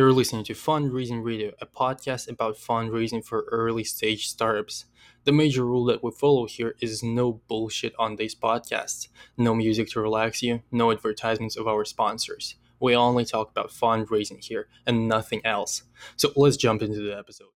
You're listening to Fundraising Radio, a podcast about fundraising for early stage startups. The major rule that we follow here is no bullshit on these podcasts, no music to relax you, no advertisements of our sponsors. We only talk about fundraising here and nothing else. So let's jump into the episode.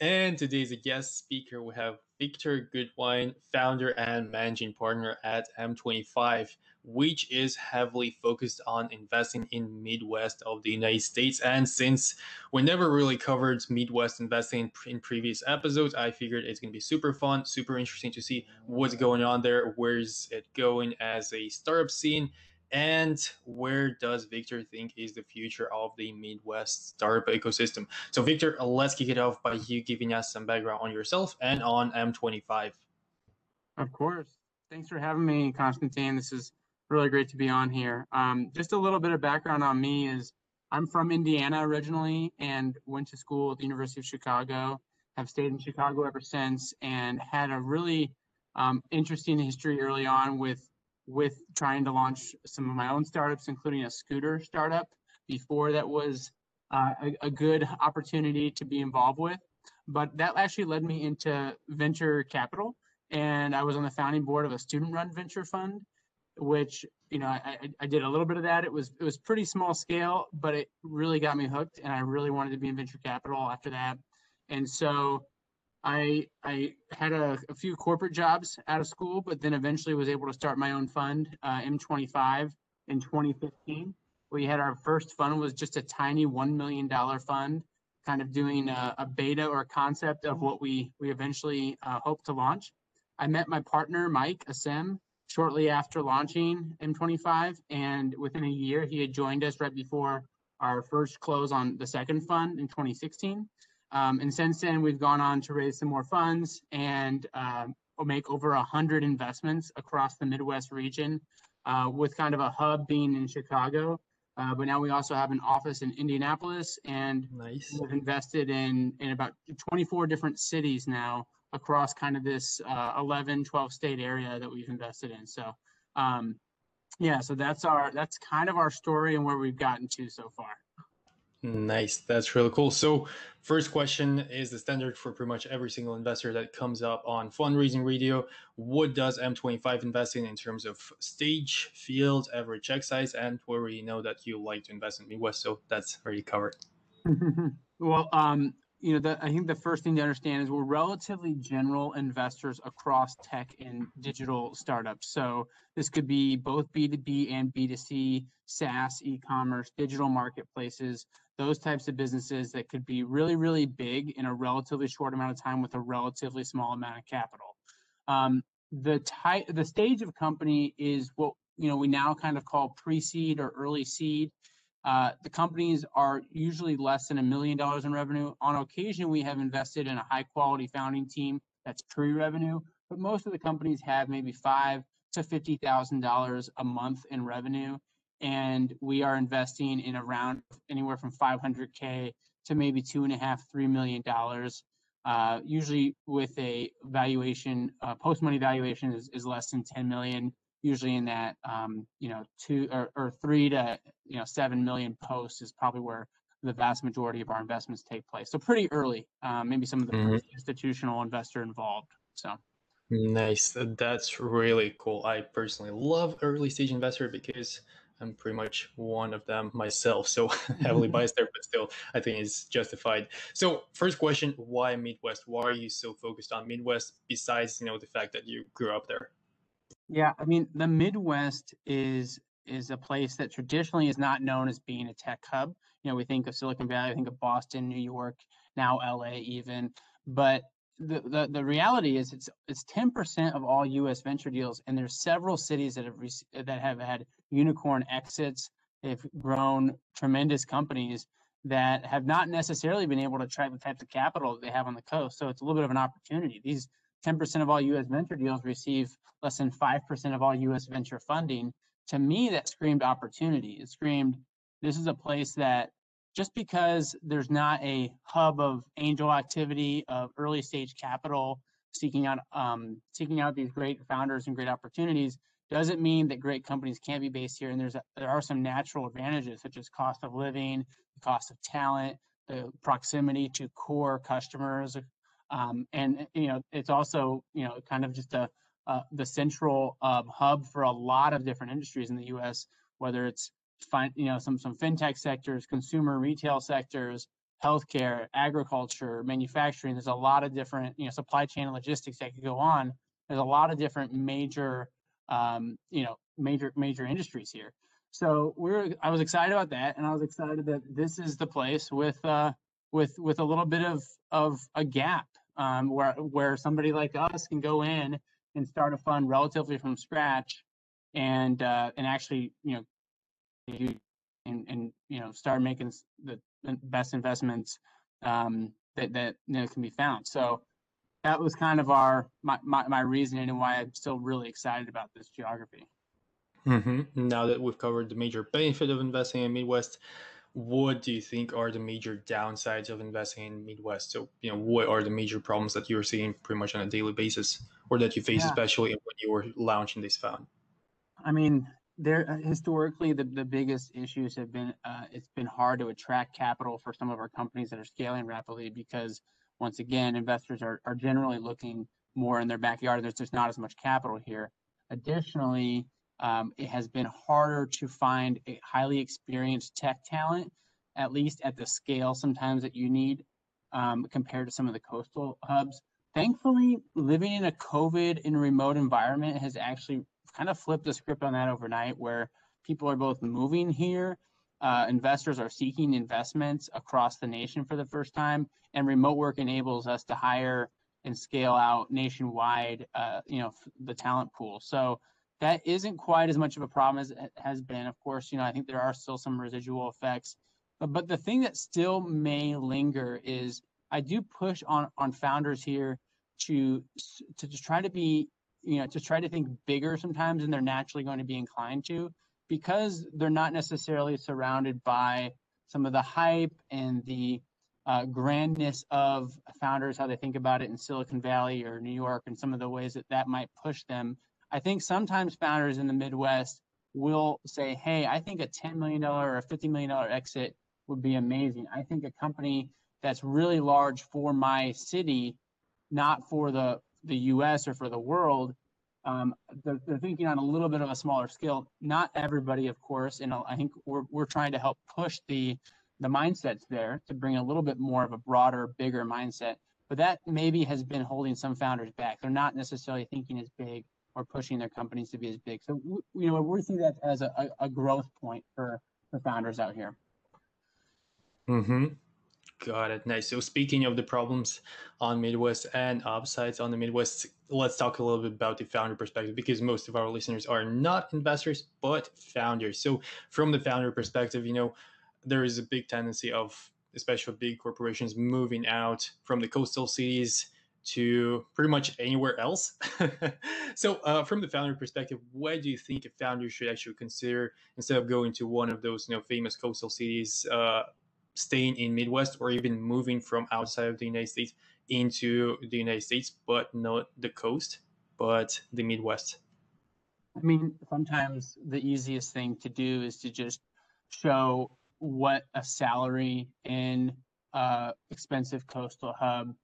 And today's guest speaker. We have Victor Gutwein, founder and managing partner at M25 which is heavily focused on investing in Midwest of the United States. And since we never really covered Midwest investing in previous episodes, I figured it's going to be super fun, super interesting to see what's going on there, where's it going as a startup scene, and where does Victor think is the future of the Midwest startup ecosystem. So, Victor, let's kick it off by you giving us some background on yourself and on M25. Of course. Thanks for having me, Constantine. This is really great to be on here. Um, just a little bit of background on me is I'm from Indiana originally and went to school at the University of Chicago. Have stayed in Chicago ever since and had a really um, interesting history early on with with trying to launch some of my own startups, including a scooter startup. Before that was uh, a, a good opportunity to be involved with, but that actually led me into venture capital and I was on the founding board of a student-run venture fund which you know I, I did a little bit of that. It was it was pretty small scale, but it really got me hooked, and I really wanted to be in venture capital after that. And so I I had a, a few corporate jobs out of school, but then eventually was able to start my own fund, uh, M25, in 2015. We had our first fund was just a tiny one million dollar fund, kind of doing a, a, beta or a concept of what we we eventually uh, hope to launch. I met my partner Mike Asem shortly after launching M25. And within a year, he had joined us right before our first close on the second fund in 2016. Um, and since then, we've gone on to raise some more funds and uh, make over 100 investments across the Midwest region, uh, with kind of a hub being in Chicago. Uh, but now we also have an office in Indianapolis, and nice. we've invested in in about 24 different cities now across kind of this uh, 11, 12 state area that we've invested in. So, um, yeah, so that's our that's kind of our story and where we've gotten to so far. Nice, that's really cool. So, first question is the standard for pretty much every single investor that comes up on fundraising radio. What does M25 invest in in terms of stage, field, average check size, and where we know that you like to invest in Midwest, so that's already covered. well, um, you know, the, I think the first thing to understand is we're relatively general investors across tech and digital startups. So this could be both B2B and B2C, SaaS, e-commerce, digital marketplaces, those types of businesses that could be really, really big in a relatively short amount of time with a relatively small amount of capital. Um, the type, the stage of company is what you know we now kind of call pre-seed or early seed. Uh, the companies are usually less than a million dollars in revenue. On occasion, we have invested in a high quality founding team that's pre-revenue, but most of the companies have maybe five to fifty thousand dollars a month in revenue, and we are investing in around anywhere from 500k to maybe two and a half, three million dollars. Uh, usually, with a valuation, uh, post money valuation is, is less than 10 million usually in that um, you know two or, or, three to you know seven million posts is probably where the vast majority of our investments take place. So pretty early, um, maybe some of the mm-hmm. institutional investor involved. So nice, that's really cool. I personally love early stage investor because I'm pretty much one of them myself. So heavily biased there, but still, I think it's justified. So first question: Why Midwest? Why are you so focused on Midwest? Besides, you know, the fact that you grew up there. Yeah, I mean, the Midwest is is a place that traditionally is not known as being a tech hub. You know, we think of Silicon Valley, we think of Boston, New York, now LA even, but the, the, the reality is it's it's 10% of all US venture deals and there's several cities that have that have had unicorn exits. They've grown tremendous companies that have not necessarily been able to attract the types of capital that they have on the coast. So it's a little bit of an opportunity. These 10% of all US venture deals receive less than 5% of all US venture funding. To me, that screamed opportunity. It screamed this is a place that just because there's not a hub of angel activity, of early stage capital seeking out um, seeking out these great founders and great opportunities, doesn't mean that great companies can't be based here. And there's a, there are some natural advantages such as cost of living, the cost of talent, the proximity to core customers, um, and you know it's also you know kind of just a uh, the central um, hub for a lot of different industries in the U.S. Whether it's you know some some fintech sectors, consumer retail sectors, healthcare, agriculture, manufacturing. There's a lot of different you know supply chain and logistics that could go on. There's a lot of different major um, you know major major industries here. So we're I was excited about that, and I was excited that this is the place with uh, with with a little bit of of a gap um, where where somebody like us can go in and start a fund relatively from scratch, and uh, and actually you know and and you know start making the best investments um, that that you know, can be found. So that was kind of our my, my, my reasoning and why I'm still really excited about this geography. Mm-hmm. Now that we've covered the major benefit of investing in Midwest, what do you think are the major downsides of investing in Midwest? So, you know, what are the major problems that you're seeing pretty much on a daily basis, or that you face, yeah. especially when you were launching this fund? I mean, there uh, historically the, the biggest issues have been uh, it's been hard to attract capital for some of our companies that are scaling rapidly because once again investors are, are generally looking more in their backyard there's just not as much capital here additionally um, it has been harder to find a highly experienced tech talent at least at the scale sometimes that you need um, compared to some of the coastal hubs. Thankfully living in a covid and remote environment has actually kind of flipped the script on that overnight where people are both moving here uh, investors are seeking investments across the nation for the first time and remote work enables us to hire and scale out nationwide uh, you know the talent pool. So that isn't quite as much of a problem as it has been. Of course you know i think there are still some residual effects but, but the thing that still may linger is i do push on on founders here to to just try to be you know to try to think bigger sometimes than they're naturally going to be inclined to because they're not necessarily surrounded by some of the hype and the uh, grandness of founders how they think about it in silicon valley or new york and some of the ways that that might push them i think sometimes founders in the midwest will say hey i think a $10 million or a $50 million exit would be amazing i think a company that's really large for my city not for the the U.S. or for the world, um, they're, they're, thinking on a little bit of a smaller scale. Not everybody, of course, and I think we're we're trying to help push the the mindsets there to bring a little bit more of a broader, bigger mindset. But that maybe has been holding some founders back. They're not necessarily thinking as big or pushing their companies to be as big. So you know we're seeing that as a, a growth point for for founders out here. Hmm. Got it. Nice. So speaking of the problems on Midwest and upsides on the Midwest, let's talk a little bit about the founder perspective because most of our listeners are not investors but founders. So from the founder perspective, you know, there is a big tendency of especially big corporations moving out from the coastal cities to pretty much anywhere else. so, uh, from the founder perspective, what do you think a founder should actually consider instead of going to one of those, you know, famous coastal cities? Uh, staying in Midwest or even moving from outside of the United States into the United States, but not the coast, but the Midwest? I mean, sometimes the easiest thing to do is to just show what a salary in uh, expensive coastal hub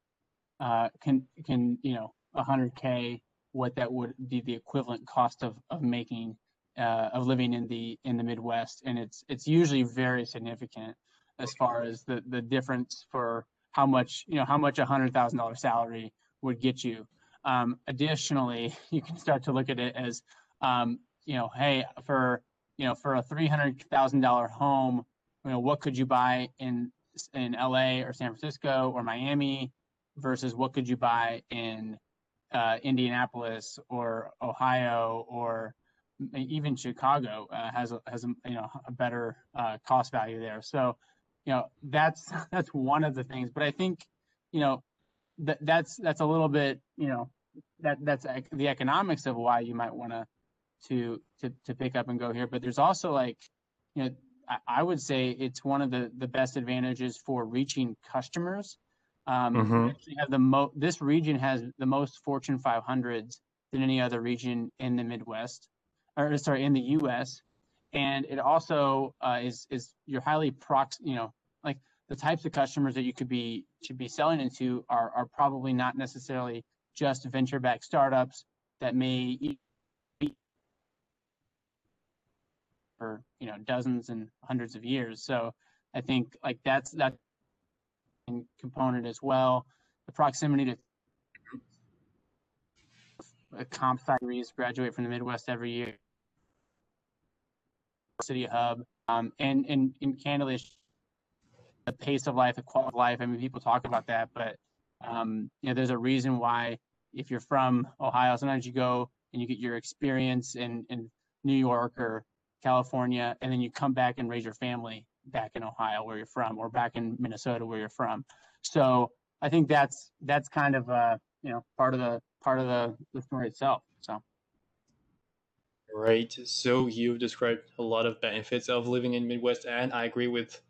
uh, can can you know 100k what that would be the equivalent cost of of making uh, of living in the in the Midwest, and it's it's usually very significant as far as the the difference for how much you know how much a hundred thousand dollar salary would get you. Um, additionally, you can start to look at it as um, you know, hey, for you know, for a three hundred thousand dollar home, you know, what could you buy in in LA or San Francisco or Miami versus what could you buy in uh, Indianapolis or Ohio or even Chicago uh, has a, has a, you know a better uh, cost value there. So you know that's that's one of the things but i think you know that that's that's a little bit you know that that's the economics of why you might want to to to pick up and go here but there's also like you know I, I would say it's one of the the best advantages for reaching customers um mm-hmm. actually have the mo this region has the most fortune 500s than any other region in the midwest or sorry, in the U.S. And it also uh, is is you're highly prox, you know, like the types of customers that you could be should be selling into are are probably not necessarily just venture-backed startups that may be for you know dozens and hundreds of years. So I think like that's that component as well. The proximity to a comp factories graduate from the Midwest every year. City hub, um, and and in candidly, the pace of life, the quality of life. I mean, people talk about that, but um, you know, there's a reason why if you're from Ohio, sometimes you go and you get your experience in in New York or California, and then you come back and raise your family back in Ohio where you're from, or back in Minnesota where you're from. So I think that's that's kind of uh, you know part of the part of the, the story itself. So. Right. So you've described a lot of benefits of living in Midwest, and I agree with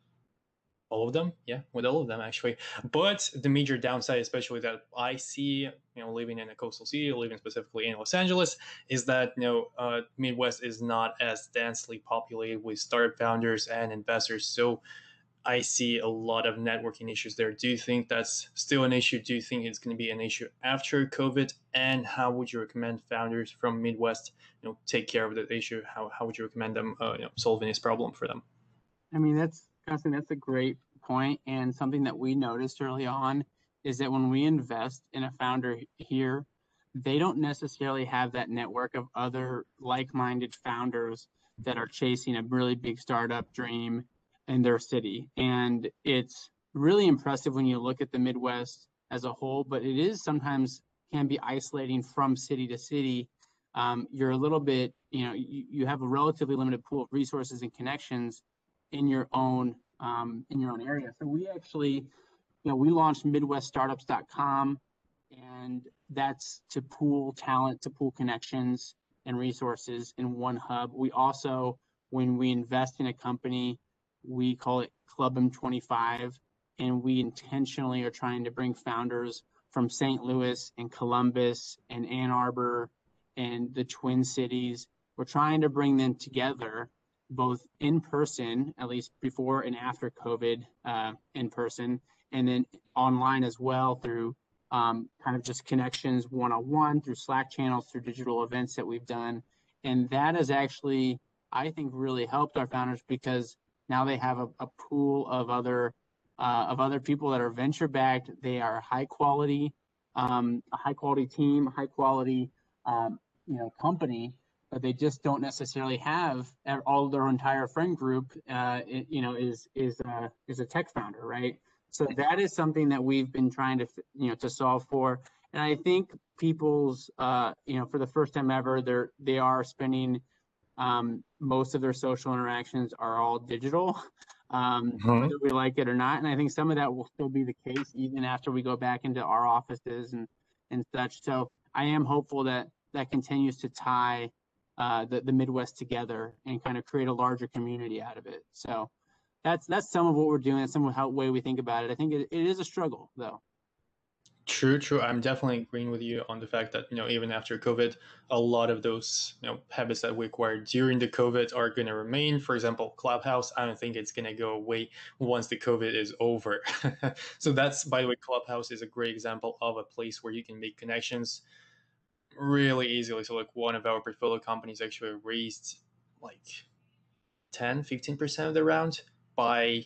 all of them? Yeah with all of them actually. But the major downside especially that i see you know living in a coastal city living specifically in los angeles is that you know uh, midwest is not as densely populated with startup founders and investors. So i see a lot of networking issues there. Do you think that's still an issue? Do you think it's going to be an issue after covid? And how would you recommend founders from midwest you know take care of that issue? How, how would you recommend them uh, you know, solving this problem for them? I mean that's Constantine, that's a great point, and something that we noticed early on is that when we invest in a founder here, they don't necessarily have that network of other like-minded founders that are chasing a really big startup dream in their city. And it's really impressive when you look at the Midwest as a whole, but it is sometimes can be isolating from city to city. Um, you're a little bit, you know, you, you have a relatively limited pool of resources and connections in your own um, in your own area. So we actually, you know, we launched MidwestStartups.com, and that's to pool talent, to pool connections and resources in one hub. We also, when we invest in a company, we call it Club M25, and we intentionally are trying to bring founders from St. Louis and Columbus and Ann Arbor and the Twin Cities. We're trying to bring them together both in person, at least before and after COVID, uh, in person, and then online as well through um, kind of just connections one on one through Slack channels, through digital events that we've done. And that has actually, I think, really helped our founders because now they have a, a pool of other uh, of other people that are venture backed. They are high quality, um, a high quality team, high quality um, you know company but they just don't necessarily have all their entire friend group. Uh, it, you know, is is uh, is a tech founder, right? So that is something that we've been trying to you know to solve for. And I think people's uh, you know for the first time ever, they're they are spending um, most of their social interactions are all digital, um, mm-hmm. whether we like it or not. And I think some of that will still be the case even after we go back into our offices and and such. So I am hopeful that that continues to tie uh, the, the Midwest together and kind of create a larger community out of it. So that's that's some of what we're doing. That's some of how way we think about it. I think it, it is a struggle though. True, true. I'm definitely agreeing with you on the fact that you know even after COVID, a lot of those you know habits that we acquired during the COVID are going to remain. For example, Clubhouse. I don't think it's going to go away once the COVID is over. so that's by the way, Clubhouse is a great example of a place where you can make connections really easily. So like one of our portfolio companies actually raised like 10, 15% of the round by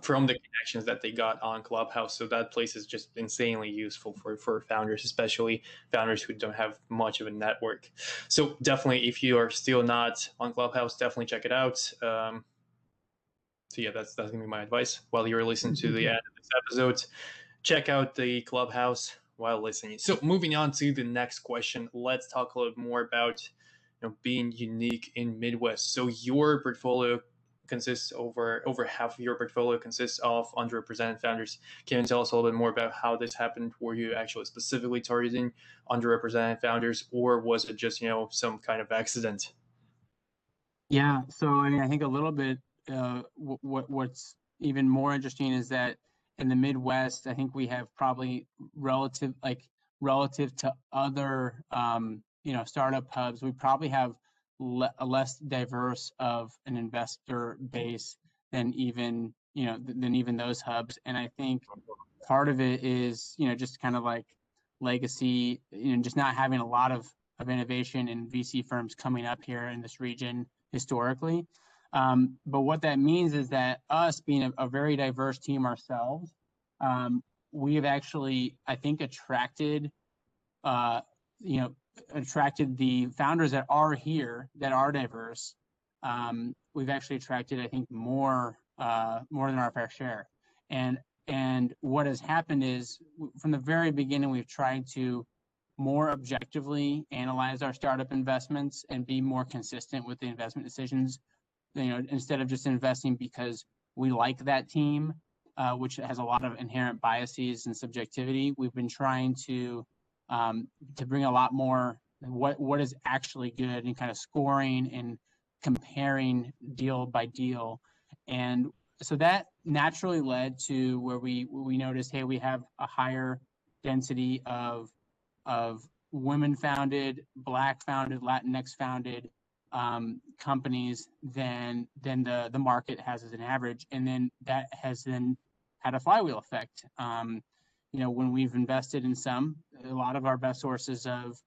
from the connections that they got on Clubhouse. So that place is just insanely useful for, for founders, especially founders who don't have much of a network. So definitely, if you are still not on Clubhouse, definitely check it out. Um, so yeah, that's that's gonna be my advice. While you're listening to the mm-hmm. end of this episode, check out the Clubhouse while listening. So moving on to the next question, let's talk a little more about you know being unique in Midwest. So your portfolio consists over over half of your portfolio consists of underrepresented founders. Can you tell us a little bit more about how this happened? Were you actually specifically targeting underrepresented founders, or was it just you know some kind of accident? Yeah, so I mean, I think a little bit. Uh, what what's even more interesting is that in the Midwest, I think we have probably relative like relative to other um, you know startup hubs, we probably have le- less diverse of an investor base than even you know than even those hubs. And i think part of it is you know just kind of like legacy you know just not having a lot of of innovation and vc firms coming up here in this region historically um, but what that means is that us being a, a very diverse team ourselves um, we have actually i think attracted uh, you know attracted the founders that are here that are diverse um, we've actually attracted i think more uh, more than our fair share. And and what has happened is from the very beginning we've tried to more objectively analyze our startup investments and be more consistent with the investment decisions. You know, instead of just investing because we like that team, uh, which has a lot of inherent biases and subjectivity, we've been trying to um, to bring a lot more what what is actually good and kind of scoring and comparing deal by deal. And so that naturally led to where we we noticed, hey, we have a higher density of of women founded, black founded, Latinx founded um, companies than than the the market has as an average, and then that has then had a flywheel effect. Um, you know, when we've invested in some, a lot of our best sources of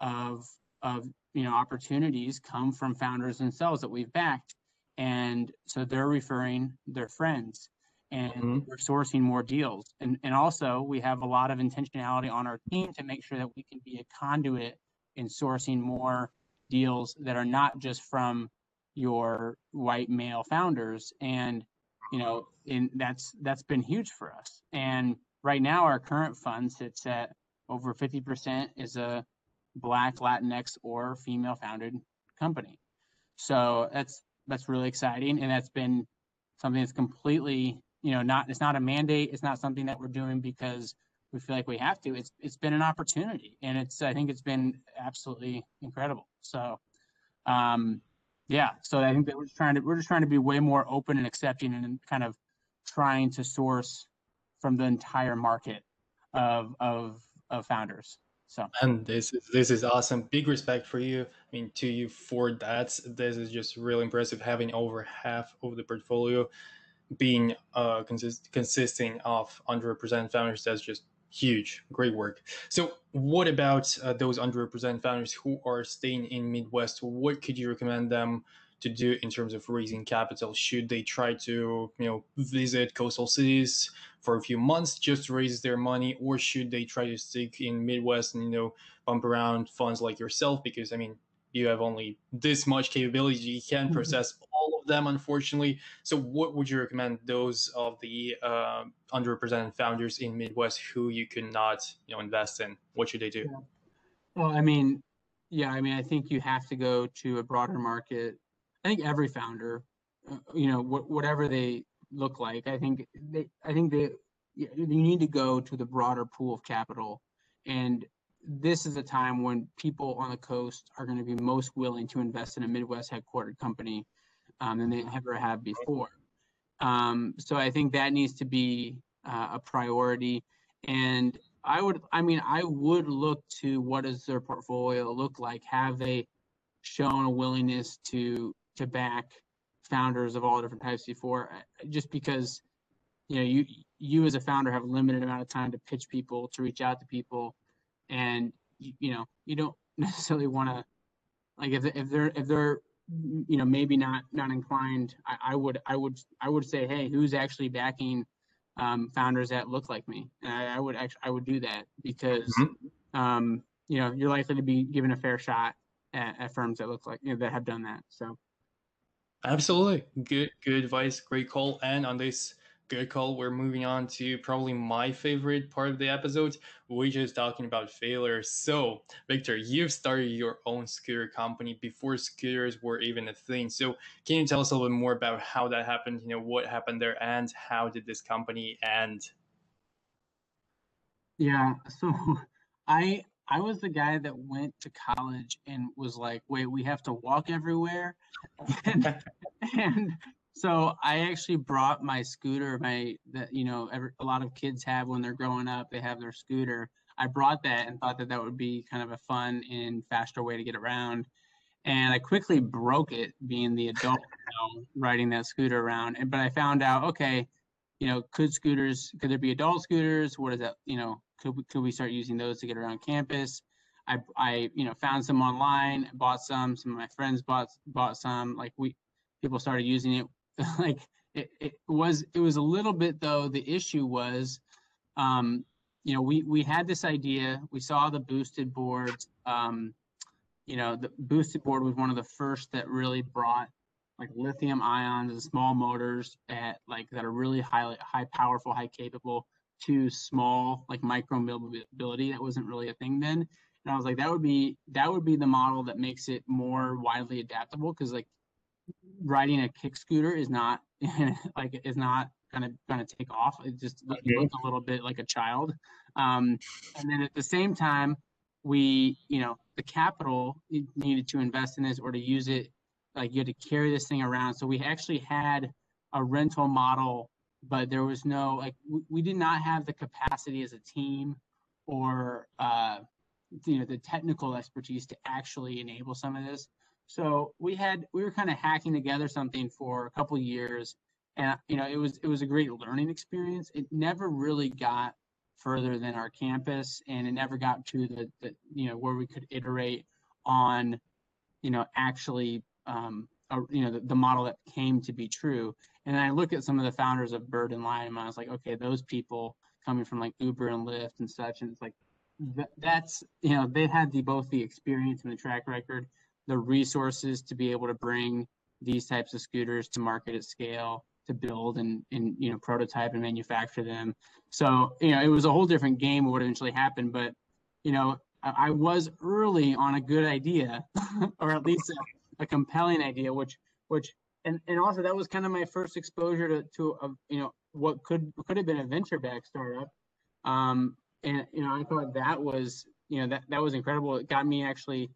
of of you know opportunities come from founders themselves that we've backed and so they're referring their friends and mm-hmm. we're sourcing more deals and and also we have a lot of intentionality on our team to make sure that we can be a conduit in sourcing more deals that are not just from your white male founders. And you know and that's that's been huge for us. And right now our current fund sits at over 50% is a black latinx or female founded company. So that's that's really exciting, and that's been something that's completely you know not it's not a mandate. It's not something that we're doing because we feel like we have to. It's it's been an opportunity, and it's I think it's been absolutely incredible. So, um, yeah. So I think that we're just trying to we're just trying to be way more open and accepting, and kind of trying to source from the entire market of of of founders. So and this is this is awesome. Big respect for you. I mean, to you for that. This is just really impressive. Having over half of the portfolio being uh consist- consisting of underrepresented founders. That's just huge. Great work. So, what about uh, those underrepresented founders who are staying in Midwest? What could you recommend them to do in terms of raising capital? Should they try to, you know, visit coastal cities for a few months just to raise their money, or should they try to stick in Midwest and you know bump around funds like yourself? Because I mean, you have only this much capability; you can't mm-hmm. process all of them, unfortunately. So, what would you recommend those of the uh, underrepresented founders in Midwest who you could not, you know, invest in? What should they do? Yeah. Well, I mean, yeah, I mean, I think you have to go to a broader market I think every founder, uh, you know, wh- whatever they look like, I think they, I think they, you need to go to the broader pool of capital, and this is a time when people on the coast are going to be most willing to invest in a Midwest headquartered company um, than they ever have before. Um, so I think that needs to be uh, a priority, and I would, I mean, I would look to what does their portfolio look like? Have they shown a willingness to to back founders of all different types before, uh, just because you know you you as a founder have a limited amount of time to pitch people, to reach out to people, and you, you know you don't necessarily want to like if if they're if they're you know maybe not not inclined I, I, would i would i would say hey who's actually backing um, founders that look like me and I, I, would actually i would do that because mm-hmm. um, you know you're likely to be given a fair shot at, at firms that look like you know, that have done that so Absolutely. Good good advice. Great call. And on this good call, we're moving on to probably my favorite part of the episode, which is talking about failure. So, Victor, you've started your own scooter company before scooters were even a thing. So, can you tell us a little bit more about how that happened? You know, what happened there and how did this company end? Yeah. So, I I was the guy that went to college and was like, wait, we have to walk everywhere. and, and so I actually brought my scooter, my that you know, every, a lot of kids have when they're growing up, they have their scooter. I brought that and thought that that would be kind of a fun and faster way to get around. and I quickly broke it being the adult you know, riding that scooter around. And but I found out, okay, you know, could scooters could there be adult scooters? What is that? You know, could we, could we start using those to get around campus? I I you know found some online, bought some. Some of my friends bought bought some. Like we people started using it. like it, it was it was a little bit though. The issue was, um, you know, we we had this idea. We saw the boosted boards. Um, you know, the boosted board was one of the first that really brought like lithium ions and small motors at like that are really high high powerful, high capable to small like micro mobility. That wasn't really a thing then. And I was like, that would be that would be the model that makes it more widely adaptable because like riding a kick scooter is not like is not gonna gonna take off. It just looks a little bit like a child. Um, and then at the same time, we you know the capital needed to invest in this or to use it like you had to carry this thing around so we actually had a rental model but there was no like we, we did not have the capacity as a team or uh you know the technical expertise to actually enable some of this so we had we were kind of hacking together something for a couple years and you know it was it was a great learning experience. It never really got further than our campus and it never got to the, the you know where we could iterate on you know actually um, a, you know the, the, model that came to be true. And i look at some of the founders of bird and Lime and i was like okay those people coming from like uber and lyft and such and it's like th- that's you know they had the both the experience and the track record the resources to be able to bring these types of scooters to market at scale to build and, and you know prototype and manufacture them. So you know it was a whole different game of what eventually happened. But you know I, I was early on a good idea, or at least a, a, compelling idea, which which and, and also that was kind of my first exposure to to a, you know what could could have been a venture back startup. Um, and you know I thought that was you know that that was incredible. It got me actually.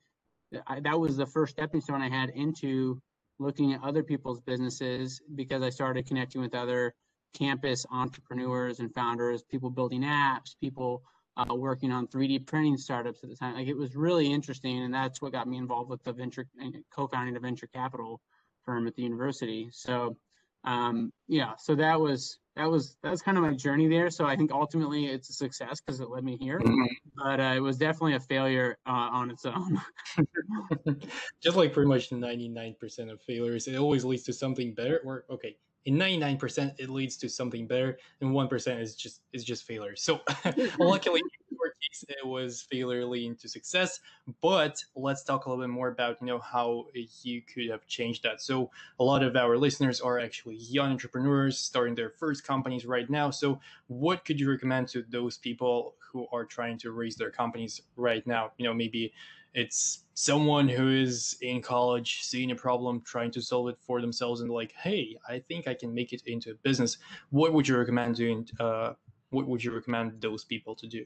I, that was the first stepping stone I had into looking at other people's businesses because I started connecting with other campus entrepreneurs and founders, people building apps, people uh, working on 3D printing startups at the time. Like it was really interesting, and that's what got me involved with the venture, co-founding a venture capital firm at the university. So, um, yeah, so that was that was that's kind of my journey there. So I think ultimately it's a success because it led me here, mm-hmm. but uh, it was definitely a failure uh, on its own. Just like pretty much ninety nine percent of failures, it always leads to something better. Or okay, in 99% it leads to something better and 1% is just is just failure. So luckily in your case it was failure leading to success but let's talk a little bit more about you know how you could have changed that. So a lot of our listeners are actually young entrepreneurs starting their first companies right now. So what could you recommend to those people who are trying to raise their companies right now? You know maybe it's someone who is in college seeing a problem trying to solve it for themselves and like hey i think i can make it into a business. What would you recommend doing uh, what would you recommend those people to do?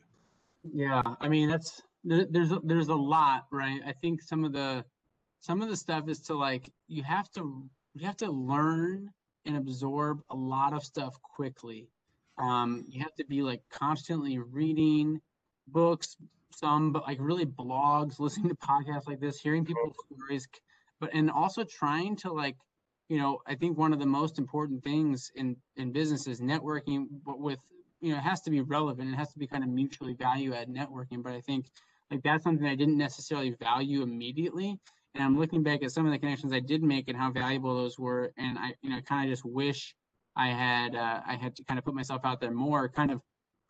Yeah i mean that's there's there's a lot right? I think some of the some of the stuff is to like you have to you have to learn and absorb a lot of stuff quickly. Um, you have to be like constantly reading books some, but like really blogs, listening to podcasts like this, hearing people's stories, but and also trying to like, you know, I think one of the most important things in in business is networking, but with you know, it has to be relevant. It has to be kind of mutually value add networking. But I think like that's something I didn't necessarily value immediately. And I'm looking back at some of the connections I did make and how valuable those were. And I, you know, kind of just wish I had uh, I had to kind of put myself out there more, kind of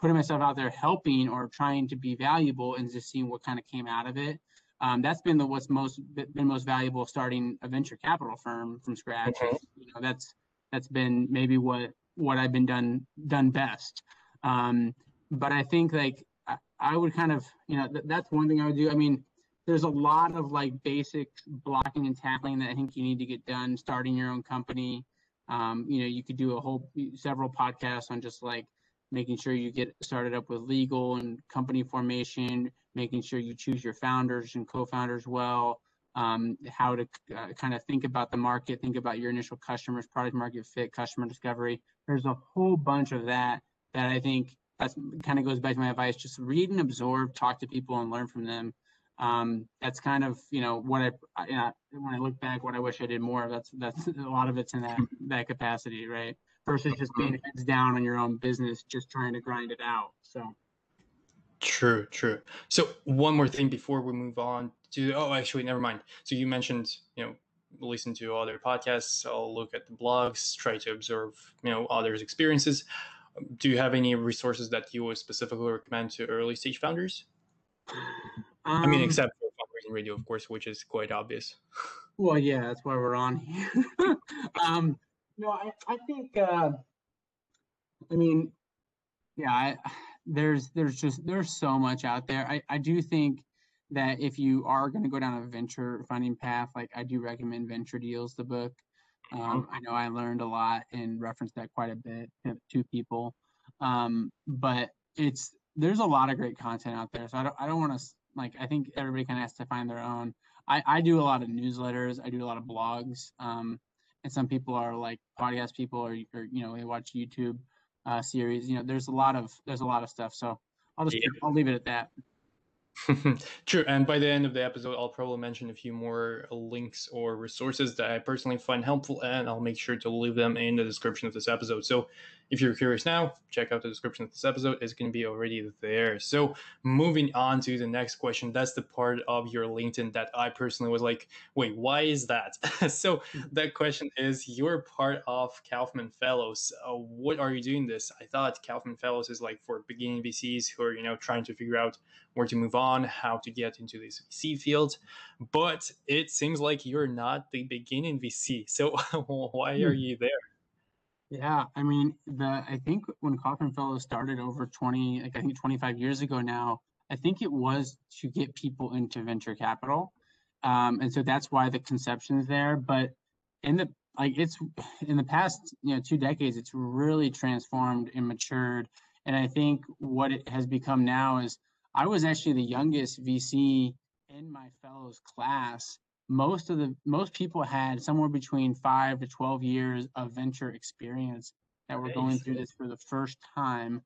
putting myself out there helping or trying to be valuable and just seeing what kind of came out of it. Um, that's been the what's most been most valuable starting a venture capital firm from scratch. Okay. You know, that's that's been maybe what what I've been done done best. Um, but I think like I, I would kind of you know th- that's one thing I would do. I mean, there's a lot of like basic blocking and tackling that I think you need to get done starting your own company. Um, you know, you could do a whole several podcasts on just like making sure you get started up with legal and company formation, making sure you choose your founders and co-founders well, um, how to uh, kind of think about the market, think about your initial customers, product market fit, customer discovery. There's a whole bunch of that that I think that kind of goes back to my advice. Just read and absorb, talk to people and learn from them. um, that's kind of you know what I know, when I look back, what I wish I did more. That's that's a lot of it's in that that capacity, right? Versus just being heads down on your own business, just trying to grind it out. So. True, true. So one more thing before we move on to oh, actually, never mind. So you mentioned you know listen to other podcasts. I'll look at the blogs, try to observe you know others' experiences. Do you have any resources that you would specifically recommend to early stage founders? Um, I mean, um, except for fundraising radio, of course, which is quite obvious. Well, yeah, that's why we're on here. um, no, I, I think, uh, I mean, yeah, I, there's there's just there's so much out there. I, I do think that if you are going to go down a venture funding path, like I do recommend Venture Deals, the book. Um, I know I learned a lot and referenced that quite a bit to, to people. Um, but it's there's a lot of great content out there. So I don't I don't want to like I think everybody kind of has to find their own. I, I do a lot of newsletters. I do a lot of blogs. Um, and some people are like podcast people or, or you know they watch YouTube uh, series. You know, there's a lot of there's a lot of stuff. So I'll just yeah. I'll leave it at that. True. And by the end of the episode, I'll probably mention a few more links or resources that I personally find helpful, and I'll make sure to leave them in the description of this episode. So if you're curious now, check out the description of this episode. It's going to be already there. So moving on to the next question. That's the part of your LinkedIn that I personally was like, wait, why is that? so that question is you're part of Kauffman Fellows. Uh, what are you doing this? I thought Kauffman Fellows is like for beginning VCs who are, you know, trying to figure out where to move on, how to get into this VC field. But it seems like you're not the beginning VC. So why are hmm. you there? Yeah, I mean, the I think when Kauffman Fellows started over 20, like I think 25 years ago now, I think it was to get people into venture capital. Um, and so that's why the conception is there. But in the like it's in the past, you know, two decades, it's really transformed and matured. And I think what it has become now is I was actually the youngest VC in my fellows class most of the most people had somewhere between five to 12 years of venture experience that were going through this for the first time.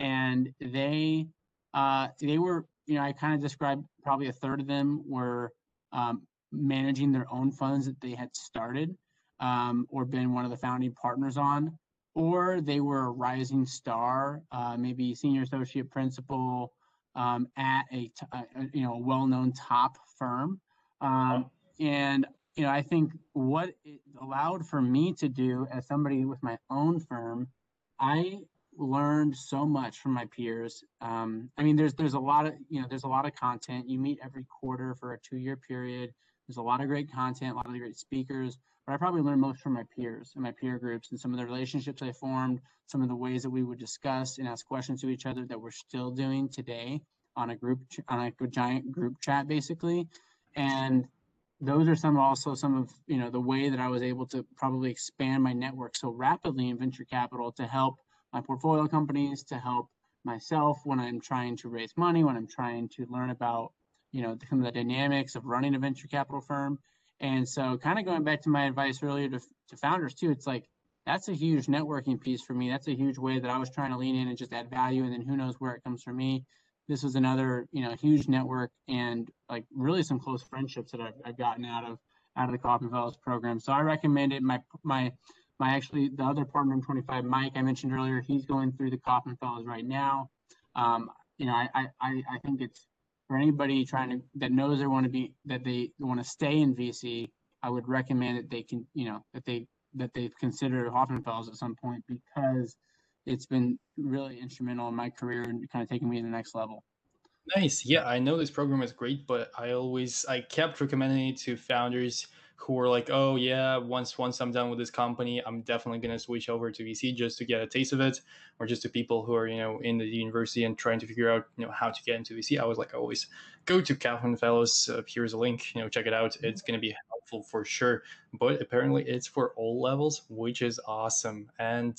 And they uh, they were you know i kind of described probably a third of them were um, managing their own funds that they had started um, or been one of the founding partners on or they were a rising star uh, maybe senior associate principal um, at a, t- a you know a well-known top firm. Um, and you know, I think what it allowed for me to do as somebody with my own firm, I learned so much from my peers. Um, I mean, there's there's a lot of you know there's a lot of content. You meet every quarter for a two year period. There's a lot of great content, a lot of great speakers. But I probably learned most from my peers and my peer groups and some of the relationships I formed, some of the ways that we would discuss and ask questions to each other that we're still doing today on a group on a giant group chat basically. And those are some also some of you know the way that I was able to probably expand my network so rapidly in venture capital to help my portfolio companies, to help myself when I'm trying to raise money, when I'm trying to learn about you know some of the dynamics of running a venture capital firm. And so, kind of going back to my advice earlier to, to founders too, it's like that's a huge networking piece for me. That's a huge way that I was trying to lean in and just add value. And then who knows where it comes from me this was another you know huge network and like really some close friendships that I've, I've gotten out of out of the Kauffman Fellows program. So I recommend it. My my my actually the other partner in 25, Mike, I mentioned earlier, he's going through the Kauffman Fellows right now. Um, you know, I, I I think it's for anybody trying to that knows they want to be that they want to stay in VC. I would recommend that they can you know that they that they've consider Kauffman Fellows at some point because it's been really instrumental in my career and kind of taking me to the next level. Nice. Yeah, I know this program is great, but I always I kept recommending it to founders who were like, "Oh yeah, once once I'm done with this company, I'm definitely gonna switch over to VC just to get a taste of it," or just to people who are you know in the university and trying to figure out you know how to get into VC. I was like, always go to Kauffman Fellows. Uh, here's a link. You know, check it out. It's gonna be helpful for sure. But apparently, it's for all levels, which is awesome. And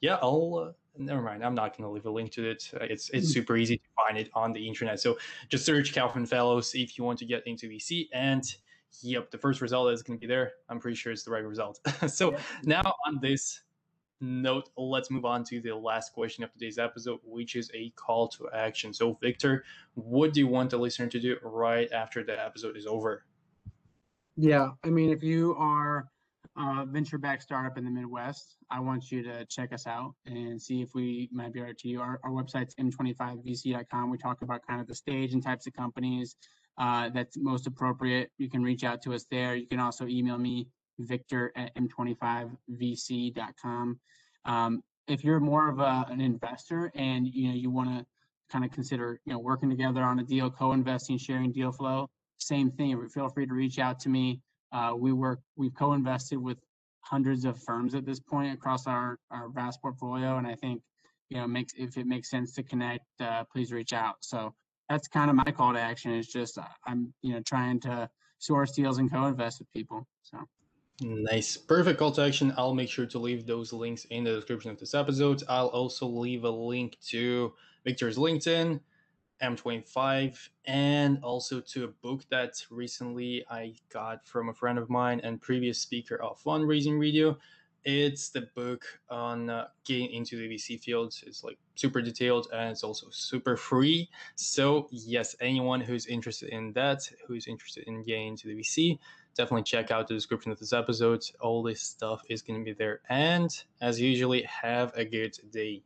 yeah, I'll. Uh, never mind. I'm not going to leave a link to it. Uh, it's it's hmm. super easy to find it on the internet. So just search Kauffman Fellows if you want to get into VC. And yep, the first result is going to be there. I'm pretty sure it's the right result. so yeah. now on this note, let's move on to the last question of today's episode, which is a call to action. So, Victor, what do you want the listener to do right after the episode is over? Yeah, I mean, if you are a venture backed startup in the Midwest, I want you to check us out and see if we might be able to you. Our, our website's m25vc.com. We talk about kind of the stage and types of companies uh, that's most appropriate. You can reach out to us there. You can also email me, victor at m25vc.com. Um, if you're more of a, an investor and you know you want to kind of consider you know working together on a deal, co-investing, sharing deal flow, same thing. Feel free to reach out to me. Uh, we work, we've co-invested with hundreds of firms at this point across our, our vast portfolio. And I think, you know, makes, if it makes sense to connect, uh, please reach out. So that's kind of my call to action is just, uh, I'm, you know, trying to source deals and co-invest with people. So. Nice. Perfect call to action. I'll make sure to leave those links in the description of this episode. I'll also leave a link to Victor's LinkedIn M25 and also to a book that recently I got from a friend of mine and previous speaker of fundraising radio. It's the book on uh, getting into the VC field. It's like super detailed and it's also super free. So, yes, anyone who's interested in that, who's interested in getting into the VC, definitely check out the description of this episode. All this stuff is going to be there. And as usually, have a good day.